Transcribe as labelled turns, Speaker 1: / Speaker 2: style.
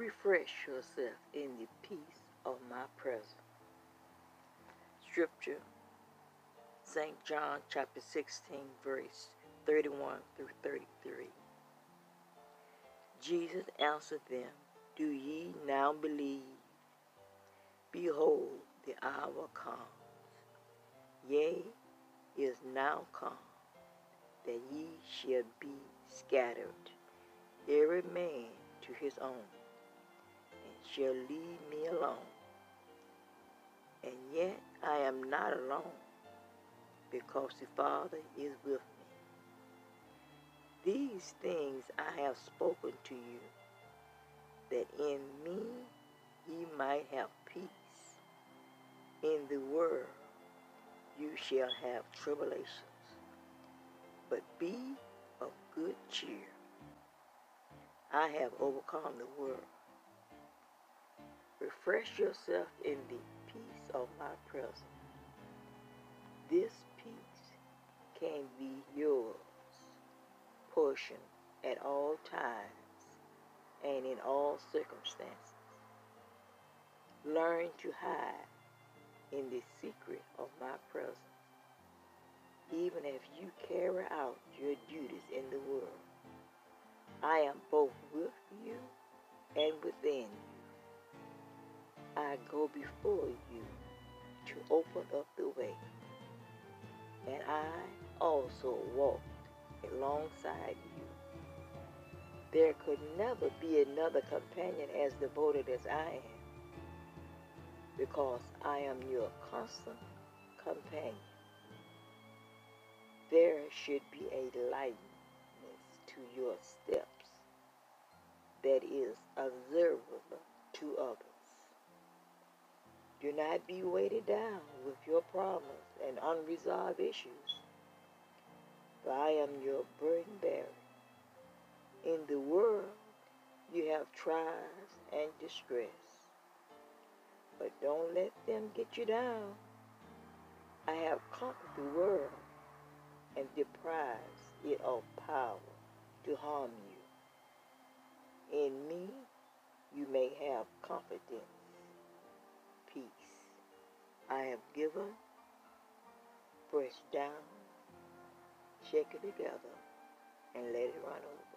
Speaker 1: refresh yourself in the peace of my presence. Scripture, St. John chapter 16, verse 31 through 33. Jesus answered them, Do ye now believe? Behold, the hour comes, yea, is now come, that ye shall be scattered, every man to his own, and shall leave me alone. And yet I am not alone, because the Father is with me. These things I have spoken to you, that in me ye might have peace. In the world you shall have tribulations, but be of good cheer. I have overcome the world. Refresh yourself in the peace of my presence. This peace can be yours portion at all times and in all circumstances. Learn to hide in the secret of my presence, even if you carry out your duties in the world. I am both with you and within you. I go before you to open up the way, and I also walk alongside you. There could never be another companion as devoted as I am because I am your constant companion. There should be a lightness to your steps that is observable to others. Do not be weighted down with your problems and unresolved issues, for I am your burden bearer. In the world, you have trials and distress but don't let them get you down. I have conquered the world and deprived it of power to harm you. In me, you may have confidence. I have given, pressed down, shake it together, and let it run over.